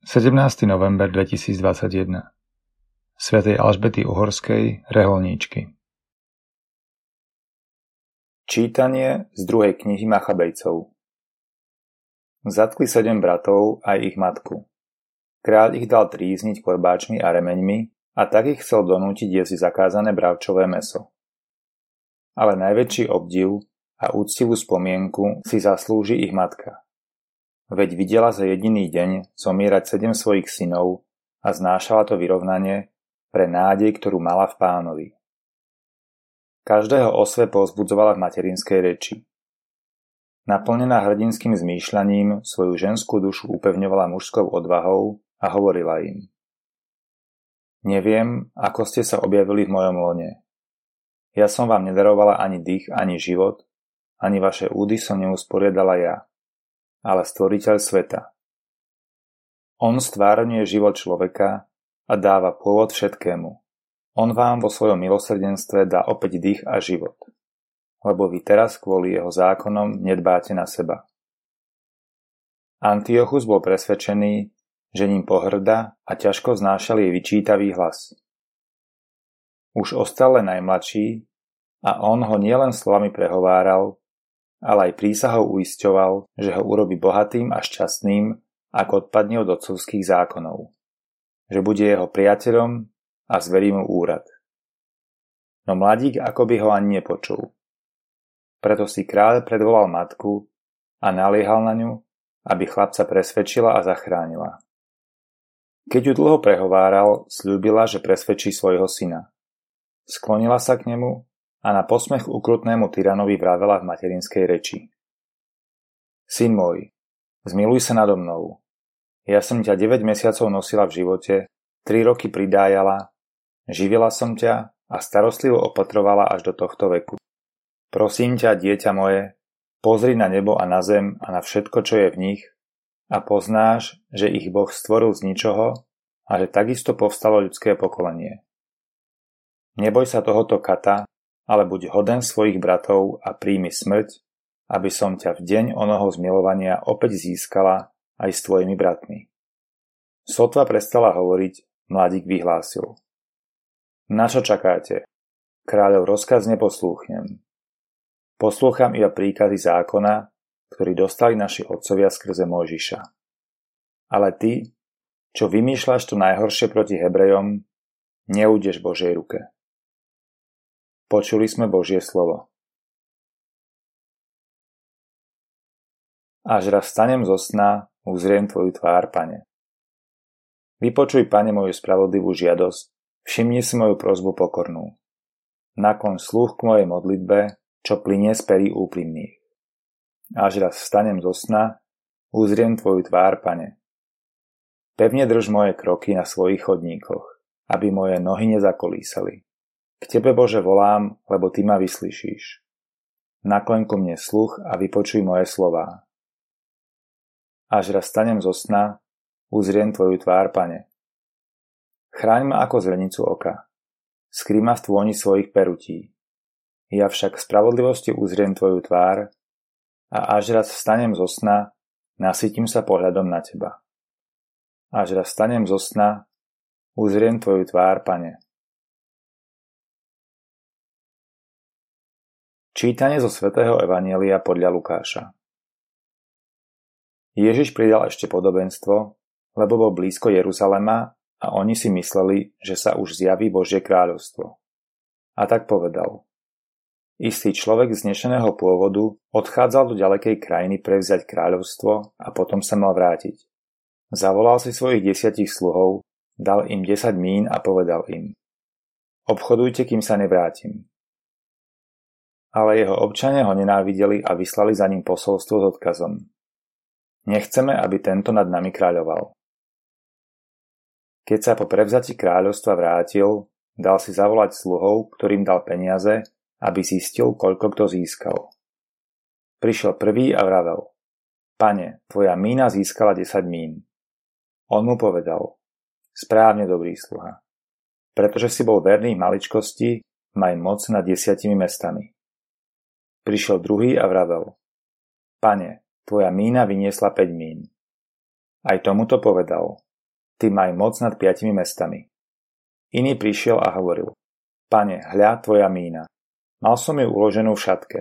17. november 2021 svätej Alžbety Uhorskej, reholníčky Čítanie z druhej knihy Machabejcov Zatkli sedem bratov aj ich matku. Kráľ ich dal trízniť korbáčmi a remeňmi a tak ich chcel donútiť jesť zakázané bravčové meso. Ale najväčší obdiv a úctivú spomienku si zaslúži ich matka – Veď videla za jediný deň zomierať sedem svojich synov a znášala to vyrovnanie pre nádej, ktorú mala v pánovi. Každého osve povzbudzovala v materinskej reči. Naplnená hrdinským zmýšľaním svoju ženskú dušu upevňovala mužskou odvahou a hovorila im. Neviem, ako ste sa objavili v mojom lone. Ja som vám nedarovala ani dých, ani život, ani vaše údy som neusporiadala ja ale stvoriteľ sveta. On stvárňuje život človeka a dáva pôvod všetkému. On vám vo svojom milosrdenstve dá opäť dých a život. Lebo vy teraz kvôli jeho zákonom nedbáte na seba. Antiochus bol presvedčený, že ním pohrda a ťažko znášal jej vyčítavý hlas. Už ostal len najmladší a on ho nielen slovami prehováral, ale aj prísahou uisťoval, že ho urobi bohatým a šťastným, ako odpadne od otcovských zákonov. Že bude jeho priateľom a zverí mu úrad. No mladík akoby ho ani nepočul. Preto si kráľ predvolal matku a naliehal na ňu, aby chlapca presvedčila a zachránila. Keď ju dlho prehováral, slúbila, že presvedčí svojho syna. Sklonila sa k nemu a na posmech ukrutnému tyranovi vravela v materinskej reči. Syn môj, zmiluj sa nado mnou. Ja som ťa 9 mesiacov nosila v živote, 3 roky pridájala, živila som ťa a starostlivo opatrovala až do tohto veku. Prosím ťa, dieťa moje, pozri na nebo a na zem a na všetko, čo je v nich a poznáš, že ich Boh stvoril z ničoho a že takisto povstalo ľudské pokolenie. Neboj sa tohoto kata, ale buď hoden svojich bratov a príjmi smrť, aby som ťa v deň onoho zmilovania opäť získala aj s tvojimi bratmi. Sotva prestala hovoriť, mladík vyhlásil. Na čo čakáte? Kráľov rozkaz neposlúchnem. Poslúcham iba príkazy zákona, ktorý dostali naši otcovia skrze Mojžiša. Ale ty, čo vymýšľaš to najhoršie proti Hebrejom, neudeš Božej ruke. Počuli sme Božie slovo. Až raz stanem zo sna, uzriem Tvoju tvár, Pane. Vypočuj, Pane, moju spravodlivú žiadosť, všimni si moju prozbu pokornú. Nakon sluch k mojej modlitbe, čo plinie z perí úprimných. Až raz vstanem zo sna, uzriem Tvoju tvár, Pane. Pevne drž moje kroky na svojich chodníkoch, aby moje nohy nezakolísali. K Tebe, Bože, volám, lebo Ty ma vyslyšíš. Nakloň ku mne sluch a vypočuj moje slová. Až raz stanem zo sna, uzriem Tvoju tvár, Pane. Chráň ma ako zrenicu oka. Skry ma v tvôni svojich perutí. Ja však v spravodlivosti uzriem Tvoju tvár a až raz vstanem zo sna, nasytím sa pohľadom na Teba. Až raz vstanem zo sna, uzriem Tvoju tvár, Pane. Čítanie zo svätého Evanielia podľa Lukáša Ježiš pridal ešte podobenstvo, lebo bol blízko Jeruzalema a oni si mysleli, že sa už zjaví Božie kráľovstvo. A tak povedal. Istý človek z dnešného pôvodu odchádzal do ďalekej krajiny prevziať kráľovstvo a potom sa mal vrátiť. Zavolal si svojich desiatich sluhov, dal im desať mín a povedal im Obchodujte, kým sa nevrátim. Ale jeho občania ho nenávideli a vyslali za ním posolstvo s odkazom. Nechceme, aby tento nad nami kráľoval. Keď sa po prevzati kráľovstva vrátil, dal si zavolať sluhov, ktorým dal peniaze, aby zistil, koľko kto získal. Prišiel prvý a vravel. Pane, tvoja mína získala 10 mín. On mu povedal. Správne, dobrý sluha. Pretože si bol verný maličkosti, maj moc nad desiatimi mestami. Prišiel druhý a vravel. Pane, tvoja mína vyniesla 5 mín. Aj tomuto povedal. ty maj moc nad piatimi mestami. Iný prišiel a hovoril, pane, hľa tvoja mína. Mal som ju uloženú v šatke.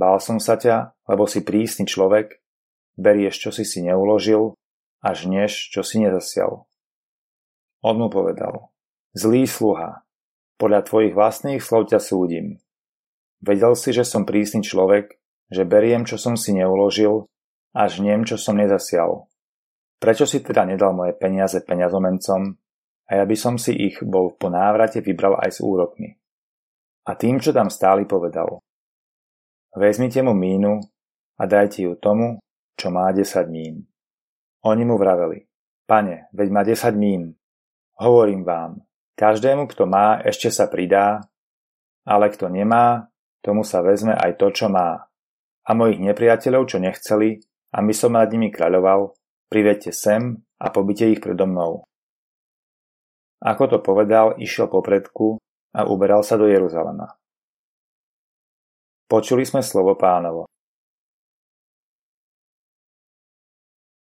Bál som sa ťa, lebo si prísny človek, berieš, čo si si neuložil a žneš, čo si nezasial. On mu povedal, zlý sluha, podľa tvojich vlastných slov ťa súdim. Vedel si, že som prísny človek, že beriem, čo som si neuložil a žniem, čo som nezasial. Prečo si teda nedal moje peniaze peňazomencom a ja by som si ich bol po návrate vybral aj s úrokmi. A tým, čo tam stáli, povedal. Vezmite mu mínu a dajte ju tomu, čo má 10 mín. Oni mu vraveli, pane, veď má 10 mín. Hovorím vám, každému, kto má, ešte sa pridá, ale kto nemá, tomu sa vezme aj to, čo má. A mojich nepriateľov, čo nechceli, a my som nad nimi kráľoval, privedte sem a pobite ich predo mnou. Ako to povedal, išiel po predku a uberal sa do Jeruzalema. Počuli sme slovo pánovo.